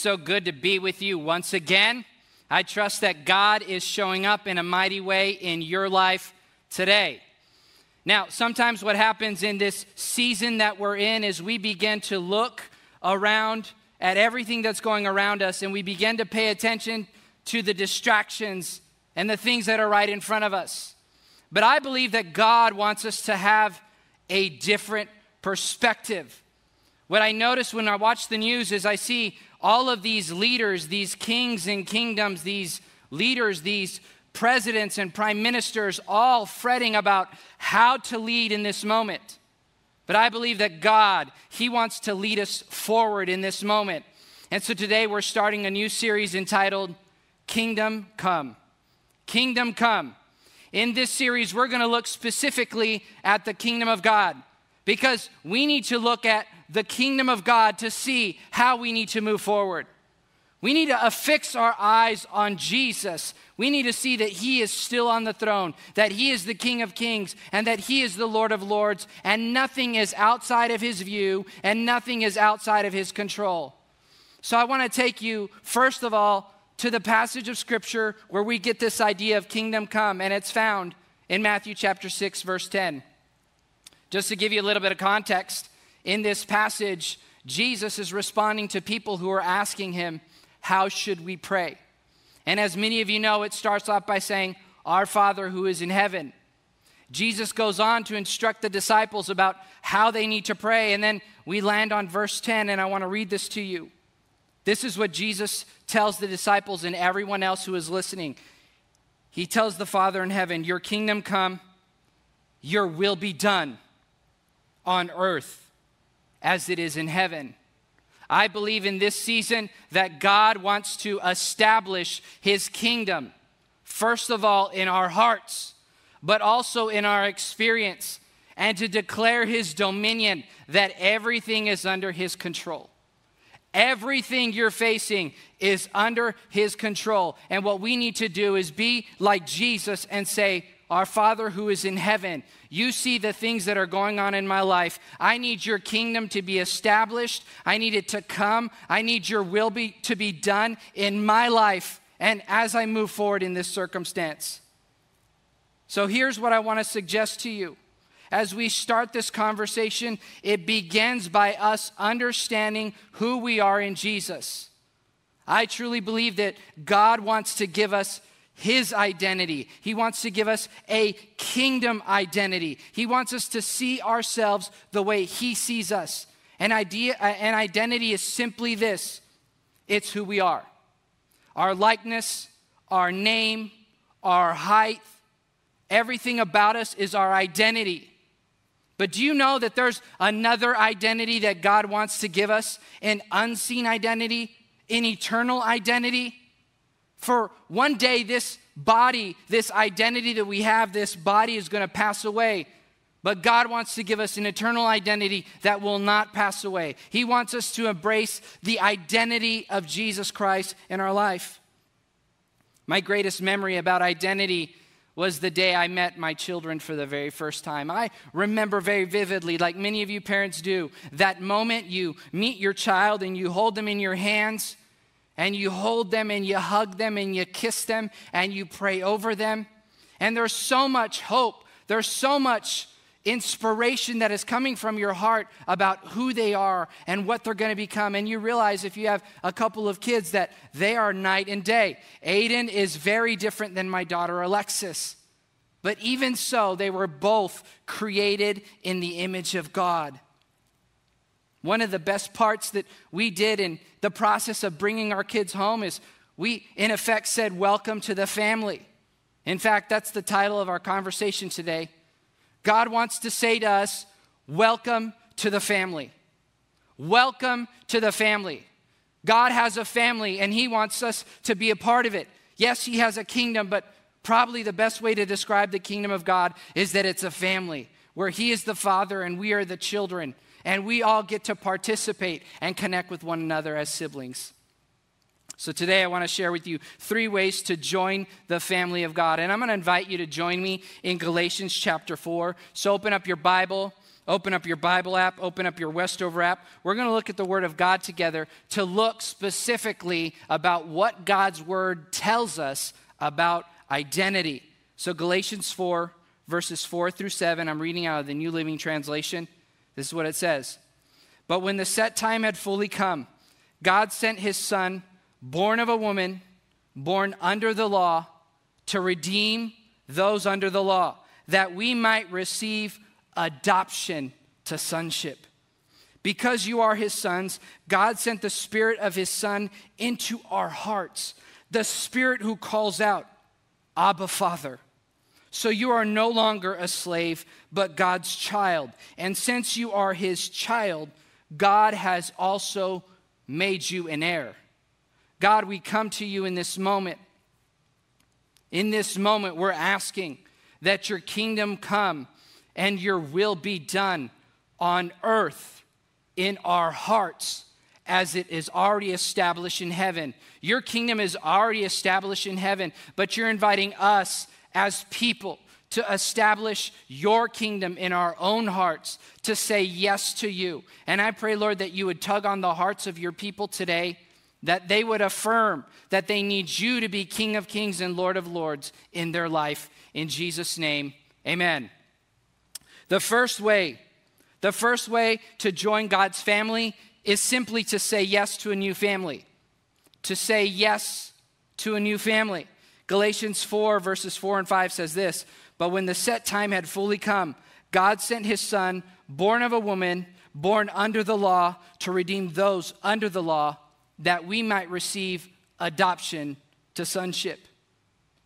So good to be with you once again. I trust that God is showing up in a mighty way in your life today. Now, sometimes what happens in this season that we're in is we begin to look around at everything that's going around us and we begin to pay attention to the distractions and the things that are right in front of us. But I believe that God wants us to have a different perspective. What I notice when I watch the news is I see all of these leaders, these kings and kingdoms, these leaders, these presidents and prime ministers, all fretting about how to lead in this moment. But I believe that God, He wants to lead us forward in this moment. And so today we're starting a new series entitled Kingdom Come. Kingdom Come. In this series, we're going to look specifically at the kingdom of God because we need to look at the kingdom of God to see how we need to move forward. We need to affix our eyes on Jesus. We need to see that He is still on the throne, that He is the King of Kings, and that He is the Lord of Lords, and nothing is outside of His view, and nothing is outside of His control. So I want to take you, first of all, to the passage of Scripture where we get this idea of kingdom come, and it's found in Matthew chapter 6, verse 10. Just to give you a little bit of context, in this passage, Jesus is responding to people who are asking him, How should we pray? And as many of you know, it starts off by saying, Our Father who is in heaven. Jesus goes on to instruct the disciples about how they need to pray. And then we land on verse 10, and I want to read this to you. This is what Jesus tells the disciples and everyone else who is listening. He tells the Father in heaven, Your kingdom come, your will be done on earth as it is in heaven. I believe in this season that God wants to establish his kingdom, first of all, in our hearts, but also in our experience, and to declare his dominion that everything is under his control. Everything you're facing is under his control. And what we need to do is be like Jesus and say, Our Father who is in heaven, you see the things that are going on in my life. I need your kingdom to be established. I need it to come. I need your will be, to be done in my life and as I move forward in this circumstance. So here's what I want to suggest to you. As we start this conversation, it begins by us understanding who we are in Jesus. I truly believe that God wants to give us his identity. He wants to give us a kingdom identity. He wants us to see ourselves the way he sees us. An idea an identity is simply this. It's who we are. Our likeness, our name, our height, everything about us is our identity. But do you know that there's another identity that God wants to give us? An unseen identity, an eternal identity? For one day, this body, this identity that we have, this body is going to pass away. But God wants to give us an eternal identity that will not pass away. He wants us to embrace the identity of Jesus Christ in our life. My greatest memory about identity was the day I met my children for the very first time. I remember very vividly, like many of you parents do, that moment you meet your child and you hold them in your hands and you hold them and you hug them and you kiss them and you pray over them. And there's so much hope, there's so much inspiration that is coming from your heart about who they are and what they're going to become. And you realize if you have a couple of kids that they are night and day. Aiden is very different than my daughter Alexis. But even so, they were both created in the image of God. One of the best parts that we did in the process of bringing our kids home is we, in effect, said, Welcome to the family. In fact, that's the title of our conversation today. God wants to say to us, Welcome to the family. Welcome to the family. God has a family and He wants us to be a part of it. Yes, He has a kingdom, but probably the best way to describe the kingdom of God is that it's a family where He is the Father and we are the children and we all get to participate and connect with one another as siblings. So, today I want to share with you three ways to join the family of God. And I'm going to invite you to join me in Galatians chapter 4. So, open up your Bible open up your Bible app, open up your Westover app. We're going to look at the Word of God together to look specifically about what God's Word tells us about identity. So, Galatians 4, verses 4 through 7, I'm reading out of the New Living Translation. This is what it says But when the set time had fully come, God sent his Son, born of a woman, born under the law, to redeem those under the law, that we might receive adoption to sonship. Because you are his sons, God sent the Spirit of his Son into our hearts, the Spirit who calls out, Abba, Father. So you are no longer a slave, but God's child. And since you are his child, God has also made you an heir. God, we come to you in this moment. In this moment, we're asking that your kingdom come and your will be done on earth in our hearts as it is already established in heaven. Your kingdom is already established in heaven, but you're inviting us as people to establish your kingdom in our own hearts, to say yes to you. And I pray, Lord, that you would tug on the hearts of your people today, that they would affirm that they need you to be King of kings and Lord of lords in their life. In Jesus' name, amen. The first way, the first way to join God's family is simply to say yes to a new family. To say yes to a new family. Galatians 4, verses 4 and 5 says this But when the set time had fully come, God sent his son, born of a woman, born under the law, to redeem those under the law, that we might receive adoption to sonship.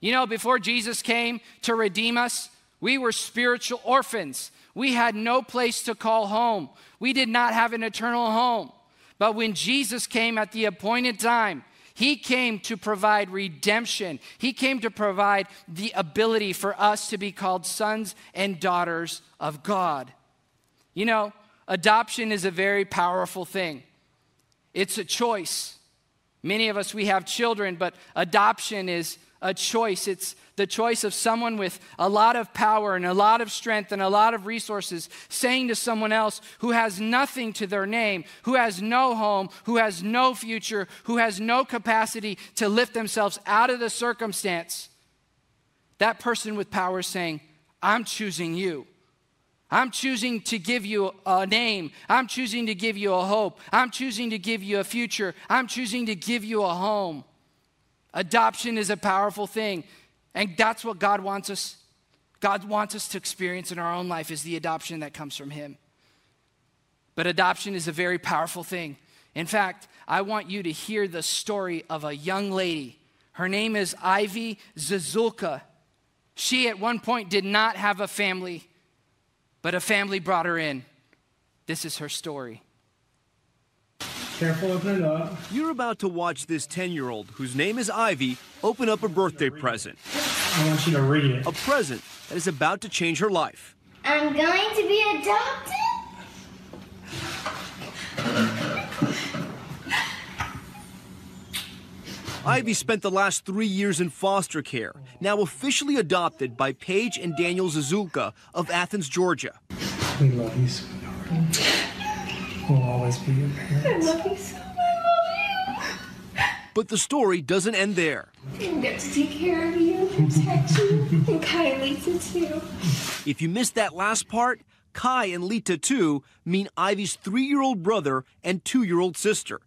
You know, before Jesus came to redeem us, we were spiritual orphans. We had no place to call home. We did not have an eternal home. But when Jesus came at the appointed time, he came to provide redemption. He came to provide the ability for us to be called sons and daughters of God. You know, adoption is a very powerful thing, it's a choice. Many of us, we have children, but adoption is a choice. It's the choice of someone with a lot of power and a lot of strength and a lot of resources saying to someone else who has nothing to their name, who has no home, who has no future, who has no capacity to lift themselves out of the circumstance. That person with power is saying, I'm choosing you. I'm choosing to give you a name. I'm choosing to give you a hope. I'm choosing to give you a future. I'm choosing to give you a home. Adoption is a powerful thing. And that's what God wants us. God wants us to experience in our own life is the adoption that comes from Him. But adoption is a very powerful thing. In fact, I want you to hear the story of a young lady. Her name is Ivy Zazulka. She at one point did not have a family, but a family brought her in. This is her story. Careful opening up. You're about to watch this 10 year old, whose name is Ivy, open up a birthday present. I want you to read it. A present that is about to change her life. I'm going to be adopted? Ivy spent the last three years in foster care, now officially adopted by Paige and Daniel Zazulka of Athens, Georgia. We love you, sweetheart. We'll always be your I parents. love you so much. I love you. But the story doesn't end there. I'm going to take care of you, protect you, and Kai and Lisa too. If you missed that last part, Kai and Lita, too, mean Ivy's three year old brother and two year old sister.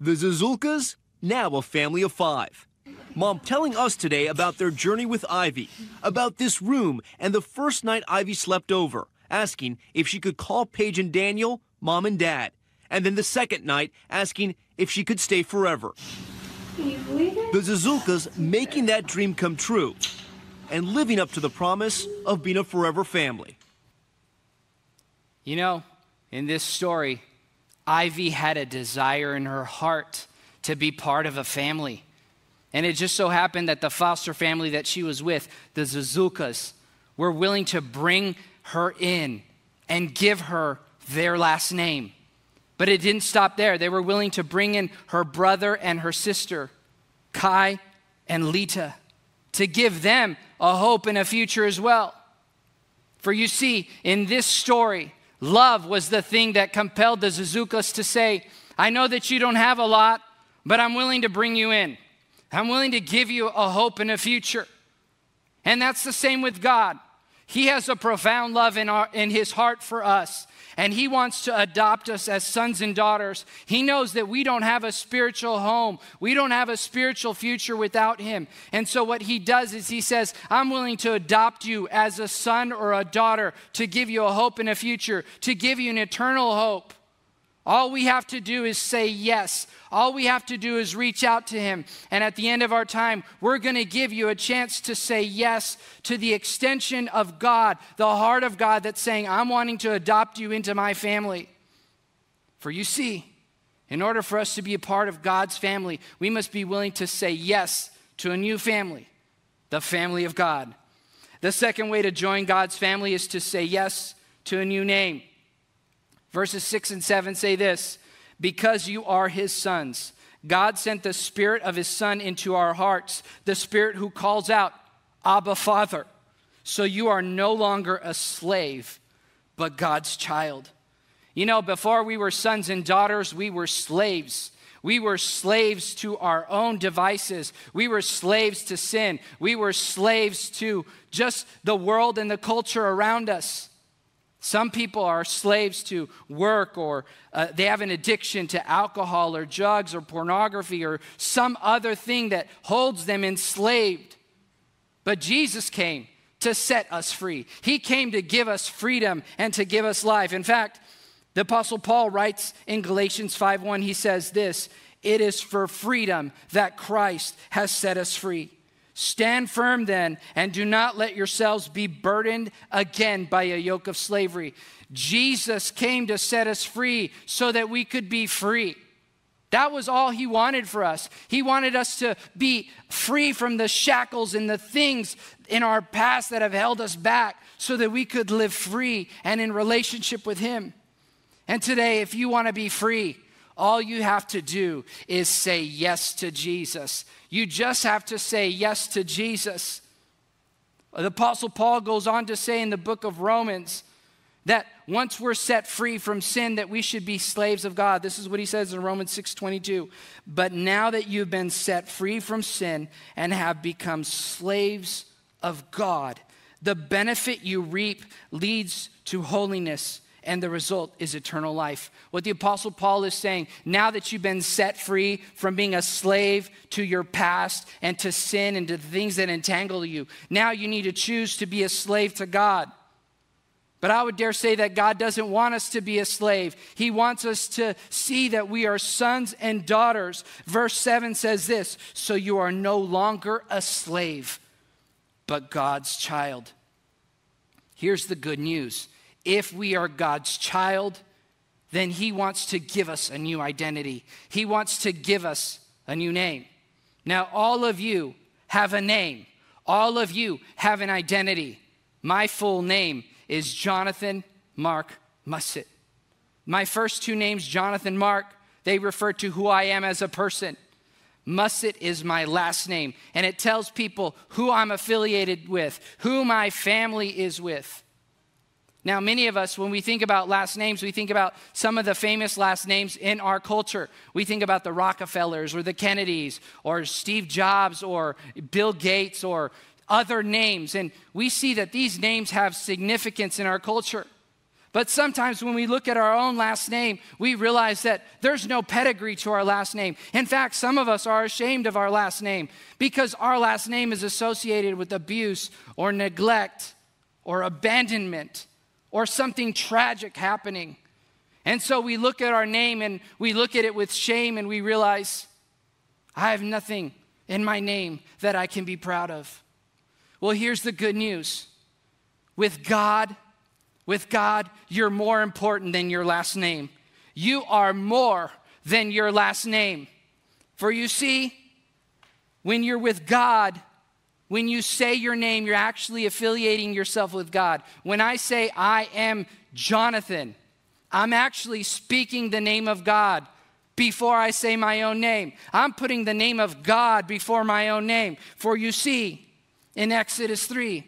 The Zazulkas, now a family of five. Mom telling us today about their journey with Ivy, about this room and the first night Ivy slept over, asking if she could call Paige and Daniel mom and dad, and then the second night asking if she could stay forever. Can you believe it? The Zazulkas making that dream come true and living up to the promise of being a forever family. You know, in this story, Ivy had a desire in her heart to be part of a family. And it just so happened that the foster family that she was with, the Zazulkas, were willing to bring her in and give her their last name. But it didn't stop there. They were willing to bring in her brother and her sister, Kai and Lita, to give them a hope and a future as well. For you see, in this story, Love was the thing that compelled the Zazulkas to say, I know that you don't have a lot, but I'm willing to bring you in. I'm willing to give you a hope and a future. And that's the same with God. He has a profound love in, our, in His heart for us, and He wants to adopt us as sons and daughters. He knows that we don't have a spiritual home, we don't have a spiritual future without Him. And so, what He does is He says, I'm willing to adopt you as a son or a daughter to give you a hope and a future, to give you an eternal hope. All we have to do is say yes. All we have to do is reach out to Him. And at the end of our time, we're going to give you a chance to say yes to the extension of God, the heart of God that's saying, I'm wanting to adopt you into my family. For you see, in order for us to be a part of God's family, we must be willing to say yes to a new family, the family of God. The second way to join God's family is to say yes to a new name. Verses 6 and 7 say this Because you are his sons, God sent the Spirit of his Son into our hearts, the Spirit who calls out, Abba, Father. So you are no longer a slave, but God's child. You know, before we were sons and daughters, we were slaves. We were slaves to our own devices. We were slaves to sin. We were slaves to just the world and the culture around us. Some people are slaves to work or uh, they have an addiction to alcohol or drugs or pornography or some other thing that holds them enslaved. But Jesus came to set us free. He came to give us freedom and to give us life. In fact, the apostle Paul writes in Galatians 5:1 he says this, "It is for freedom that Christ has set us free." Stand firm then, and do not let yourselves be burdened again by a yoke of slavery. Jesus came to set us free so that we could be free. That was all he wanted for us. He wanted us to be free from the shackles and the things in our past that have held us back so that we could live free and in relationship with him. And today, if you want to be free, all you have to do is say yes to Jesus. You just have to say yes to Jesus. The Apostle Paul goes on to say in the book of Romans that once we're set free from sin that we should be slaves of God. This is what he says in Romans 6:22. But now that you've been set free from sin and have become slaves of God, the benefit you reap leads to holiness and the result is eternal life. What the Apostle Paul is saying, now that you've been set free from being a slave to your past and to sin and to the things that entangle you, now you need to choose to be a slave to God. But I would dare say that God doesn't want us to be a slave. He wants us to see that we are sons and daughters. Verse 7 says this So you are no longer a slave, but God's child. Here's the good news if we are God's child, then He wants to give us a new identity. He wants to give us a new name. Now, all of you have a name, all of you have an identity. My full name is Jonathan Mark Mussett. My first two names, Jonathan Mark, they refer to who I am as a person. Mussett is my last name, and it tells people who I'm affiliated with, who my family is with. Now, many of us, when we think about last names, we think about some of the famous last names in our culture. We think about the Rockefellers or the Kennedys or Steve Jobs or Bill Gates or other names. And we see that these names have significance in our culture. But sometimes when we look at our own last name, we realize that there's no pedigree to our last name. In fact, some of us are ashamed of our last name because our last name is associated with abuse or neglect or abandonment or something tragic happening. And so we look at our name and we look at it with shame and we realize, I have nothing in my name that I can be proud of. Well, here's the good news with God, with God, you're more important than your last name. You are more than your last name. For you see, when you're with God, when you say your name, you're actually affiliating yourself with God. When I say, I am Jonathan, I'm actually speaking the name of God before I say my own name. I'm putting the name of God before my own name. For you see, in Exodus 3,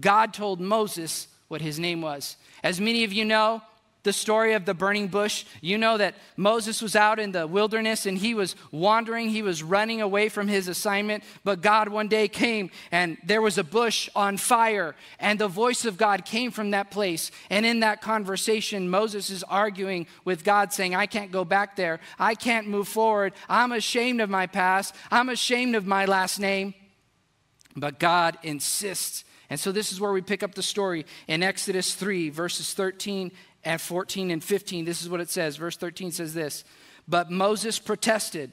God told Moses what his name was. As many of you know, the story of the burning bush. You know that Moses was out in the wilderness and he was wandering, he was running away from his assignment. But God one day came and there was a bush on fire, and the voice of God came from that place. And in that conversation, Moses is arguing with God, saying, I can't go back there, I can't move forward, I'm ashamed of my past, I'm ashamed of my last name. But God insists. And so this is where we pick up the story in Exodus 3, verses 13 and 14 and 15, this is what it says. Verse 13 says this But Moses protested,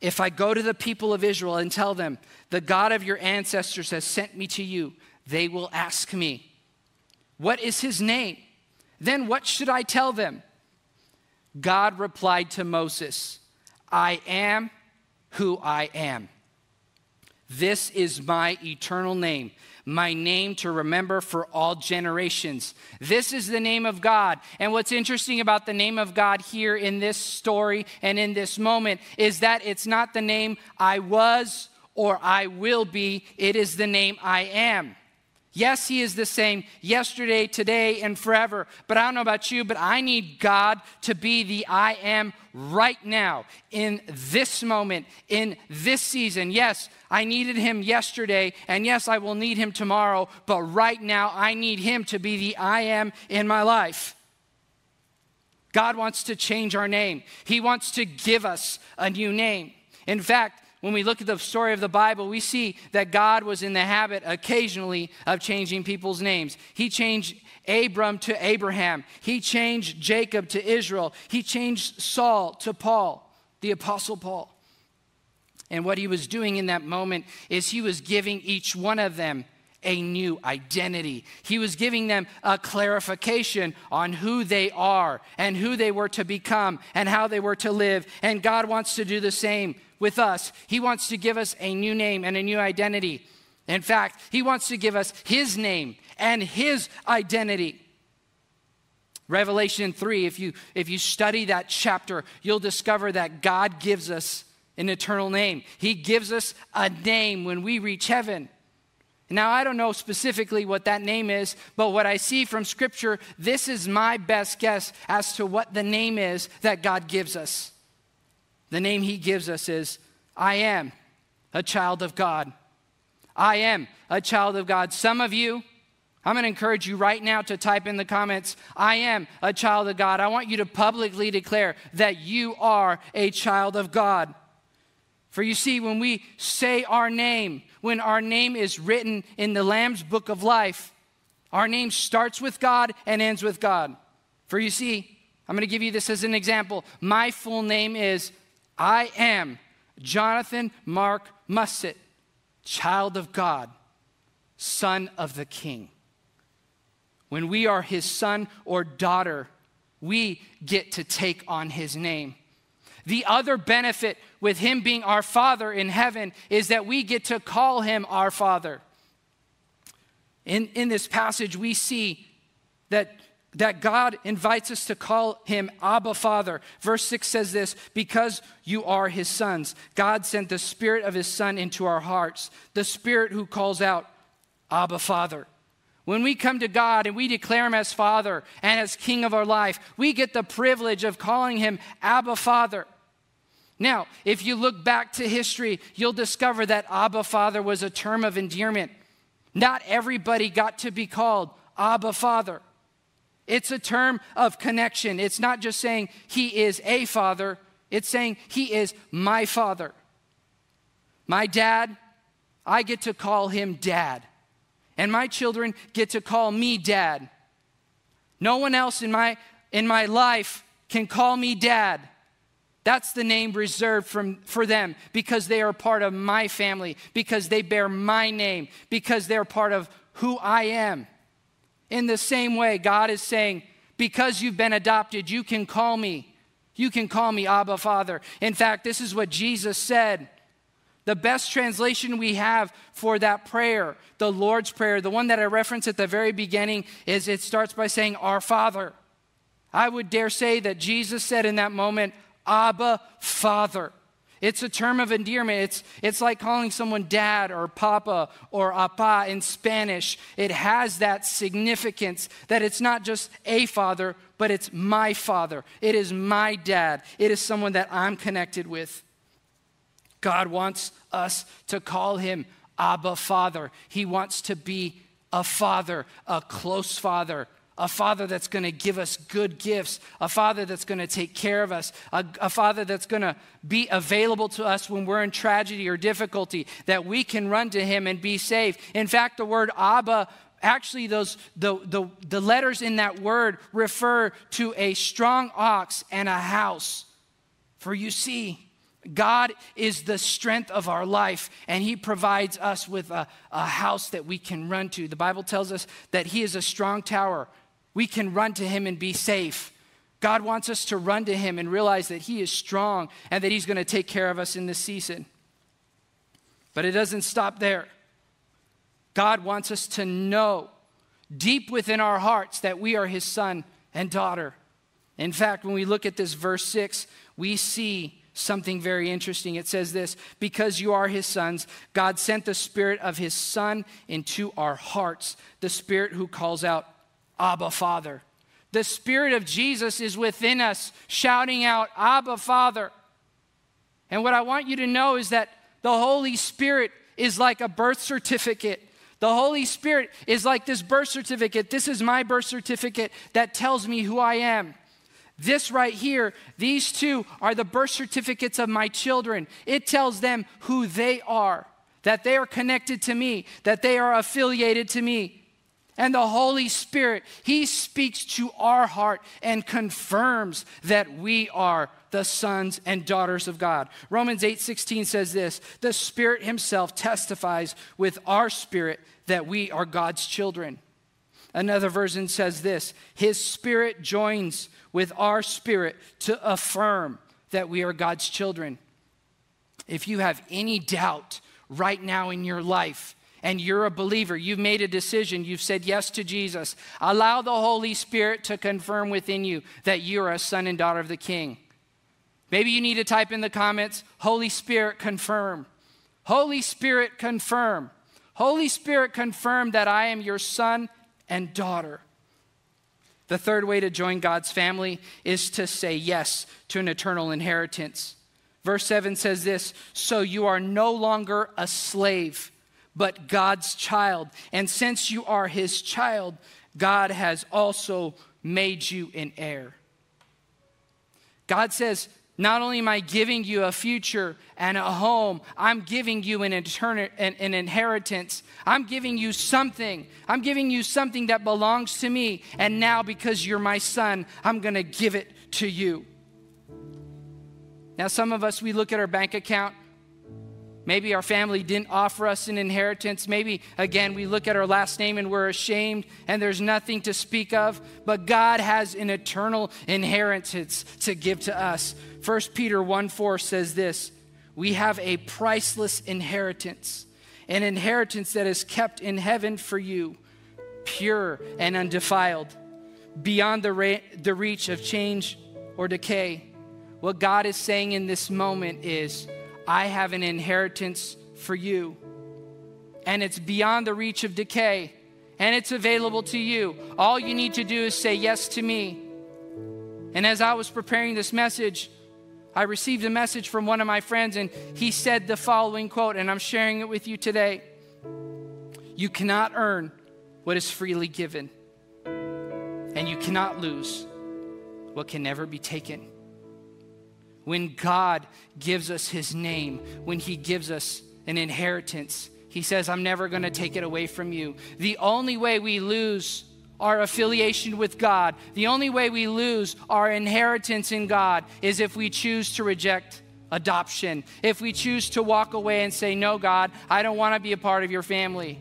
If I go to the people of Israel and tell them, The God of your ancestors has sent me to you, they will ask me, What is his name? Then what should I tell them? God replied to Moses, I am who I am. This is my eternal name my name to remember for all generations. This is the name of God. And what's interesting about the name of God here in this story and in this moment is that it's not the name I was or I will be, it is the name I am. Yes, He is the same yesterday, today, and forever. But I don't know about you, but I need God to be the I am right now, in this moment, in this season. Yes, I needed Him yesterday, and yes, I will need Him tomorrow, but right now, I need Him to be the I am in my life. God wants to change our name, He wants to give us a new name. In fact, when we look at the story of the Bible, we see that God was in the habit occasionally of changing people's names. He changed Abram to Abraham, he changed Jacob to Israel, he changed Saul to Paul, the Apostle Paul. And what he was doing in that moment is he was giving each one of them a new identity. He was giving them a clarification on who they are and who they were to become and how they were to live. And God wants to do the same with us. He wants to give us a new name and a new identity. In fact, He wants to give us His name and His identity. Revelation 3, if you, if you study that chapter, you'll discover that God gives us an eternal name. He gives us a name when we reach heaven. Now, I don't know specifically what that name is, but what I see from Scripture, this is my best guess as to what the name is that God gives us. The name he gives us is I am a child of God. I am a child of God. Some of you, I'm going to encourage you right now to type in the comments, I am a child of God. I want you to publicly declare that you are a child of God. For you see, when we say our name, when our name is written in the Lamb's book of life, our name starts with God and ends with God. For you see, I'm going to give you this as an example. My full name is I am Jonathan Mark Mussett, child of God, son of the king. When we are his son or daughter, we get to take on his name. The other benefit with him being our father in heaven is that we get to call him our father. In, in this passage, we see that that God invites us to call him Abba Father. Verse 6 says this because you are his sons. God sent the spirit of his son into our hearts, the spirit who calls out, Abba Father. When we come to God and we declare him as Father and as King of our life, we get the privilege of calling him Abba Father. Now, if you look back to history, you'll discover that Abba Father was a term of endearment. Not everybody got to be called Abba Father. It's a term of connection. It's not just saying he is a father, it's saying he is my father. My dad, I get to call him dad. And my children get to call me dad. No one else in my, in my life can call me dad. That's the name reserved from, for them because they are part of my family, because they bear my name, because they're part of who I am. In the same way, God is saying, because you've been adopted, you can call me. You can call me Abba Father. In fact, this is what Jesus said. The best translation we have for that prayer, the Lord's Prayer, the one that I referenced at the very beginning, is it starts by saying, Our Father. I would dare say that Jesus said in that moment, Abba Father. It's a term of endearment. It's, it's like calling someone dad or papa or apa in Spanish. It has that significance that it's not just a father, but it's my father. It is my dad. It is someone that I'm connected with. God wants us to call him Abba Father. He wants to be a father, a close father, a father that's going to give us good gifts, a father that's going to take care of us, a, a father that's going to be available to us when we're in tragedy or difficulty, that we can run to him and be safe. In fact, the word Abba actually those the, the, the letters in that word refer to a strong ox and a house. For you see god is the strength of our life and he provides us with a, a house that we can run to. The bible tells us that he is a strong tower we can run to him and be safe. God wants us to run to him and realize that he is strong and that he's going to take care of us in this season. But it doesn't stop there. God wants us to know deep within our hearts that we are his son and daughter. In fact, when we look at this verse 6, we see something very interesting. It says this Because you are his sons, God sent the spirit of his son into our hearts, the spirit who calls out, Abba, Father. The Spirit of Jesus is within us, shouting out, Abba, Father. And what I want you to know is that the Holy Spirit is like a birth certificate. The Holy Spirit is like this birth certificate. This is my birth certificate that tells me who I am. This right here, these two are the birth certificates of my children. It tells them who they are, that they are connected to me, that they are affiliated to me and the Holy Spirit, He speaks to our heart and confirms that we are the sons and daughters of God. Romans 8 16 says this The Spirit Himself testifies with our spirit that we are God's children. Another version says this His Spirit joins with our spirit to affirm that we are God's children. If you have any doubt right now in your life, and you're a believer, you've made a decision, you've said yes to Jesus, allow the Holy Spirit to confirm within you that you're a son and daughter of the King. Maybe you need to type in the comments, Holy Spirit, confirm. Holy Spirit, confirm. Holy Spirit, confirm that I am your son and daughter. The third way to join God's family is to say yes to an eternal inheritance. Verse 7 says this So you are no longer a slave but God's child. And since you are his child, God has also made you an heir. God says, not only am I giving you a future and a home, I'm giving you an, an, an, inheritance. I'm giving you something. I'm giving you something that belongs to me. And now, because you're my son, I'm going to give it to you. Now, some of us, we look at our bank account Maybe our family didn't offer us an inheritance. Maybe, again, we look at our last name and we're ashamed and there's nothing to speak of. But God has an eternal inheritance to give to us. 1 Peter 1 4 says this We have a priceless inheritance, an inheritance that is kept in heaven for you, pure and undefiled, beyond the, ra- the reach of change or decay. What God is saying in this moment is, I have an inheritance for you. And it's beyond the reach of decay, and it's available to you. All you need to do is say yes to me. And as I was preparing this message, I received a message from one of my friends, and he said the following quote, and I'm sharing it with you today You cannot earn what is freely given, and you cannot lose what can never be taken when God gives us his name, when he gives us an inheritance, he says, I'm never going to take it away from you. The only way we lose our affiliation with God, the only way we lose our inheritance in God is if we choose to reject adoption, if we choose to walk away and say, No, God, I don't want to be a part of your family.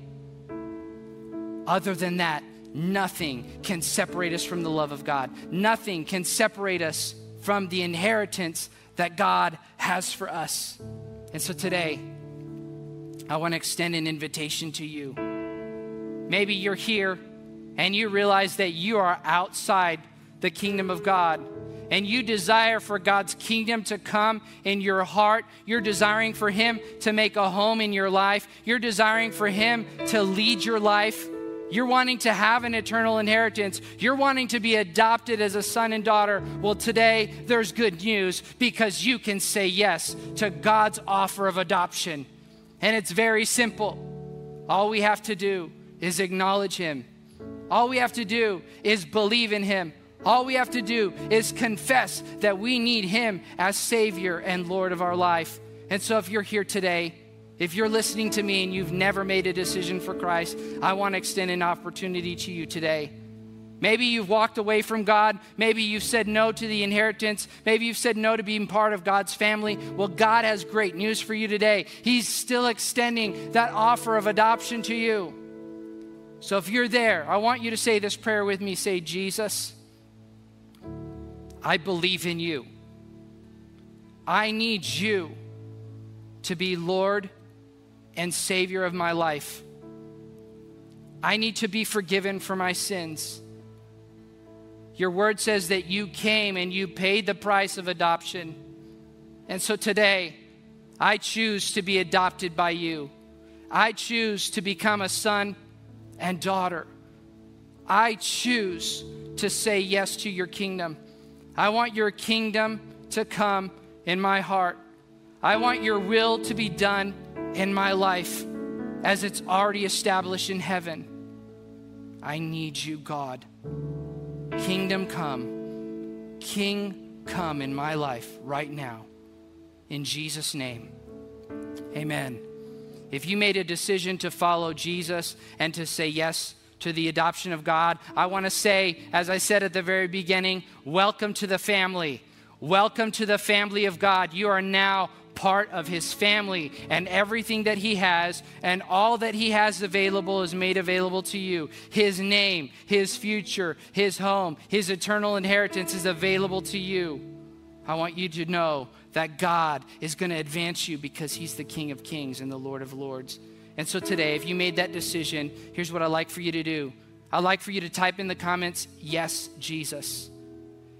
Other than that, nothing can separate us from the love of God. Nothing can separate us from the inheritance that God has for us. And so today, I want to extend an invitation to you. Maybe you're here and you realize that you are outside the kingdom of God. and you desire for God's kingdom to come in your heart, you're desiring for Him to make a home in your life, you're desiring for Him to lead your life, you're wanting to have an eternal inheritance, you're wanting to be adopted as a son and daughter. Well, today there's good news because you can say yes to God's offer of adoption. And it's very simple. All we have to do is acknowledge Him. All we have to do is believe in Him. All we have to do is confess that we need Him as Savior and Lord of our life. And so, if you're here today, if you're listening to me and you've never made a decision for Christ, I want to extend an opportunity to you today. Maybe you've walked away from God. Maybe you've said no to the inheritance. Maybe you've said no to being part of God's family. Well, God has great news for you today. He's still extending that offer of adoption to you. So if you're there, I want you to say this prayer with me. Say, Jesus, I believe in you. I need you to be Lord and Savior of my life. I need to be forgiven for my sins. Your word says that you came and you paid the price of adoption. And so today, I choose to be adopted by you. I choose to become a son and daughter. I choose to say yes to your kingdom. I want your kingdom to come in my heart. I want your will to be done in my life as it's already established in heaven. I need you, God. Kingdom come. King come in my life right now. In Jesus' name. Amen. If you made a decision to follow Jesus and to say yes to the adoption of God, I want to say, as I said at the very beginning, welcome to the family. Welcome to the family of God. You are now part of his family and everything that he has and all that he has available is made available to you. His name, his future, his home, his eternal inheritance is available to you. I want you to know that God is going to advance you because he's the King of Kings and the Lord of Lords. And so today, if you made that decision, here's what I'd like for you to do. I'd like for you to type in the comments, Yes, Jesus.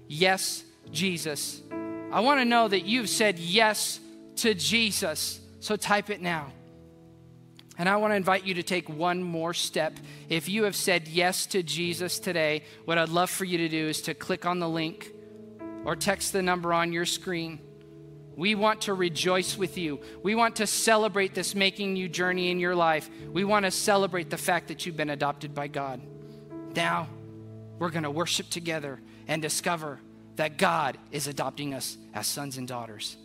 Yes, Jesus. I want to know that you've said yes to Jesus. So type it now. And I want to invite you to take one more step. If you have said yes to Jesus today, what I'd love for you to do is to click on the link or text the number on your screen. We want to rejoice with you. We want to celebrate this making new journey in your life. We want to celebrate the fact that you've been adopted by God. Now, we're going to worship together and discover that God is adopting us as sons and daughters.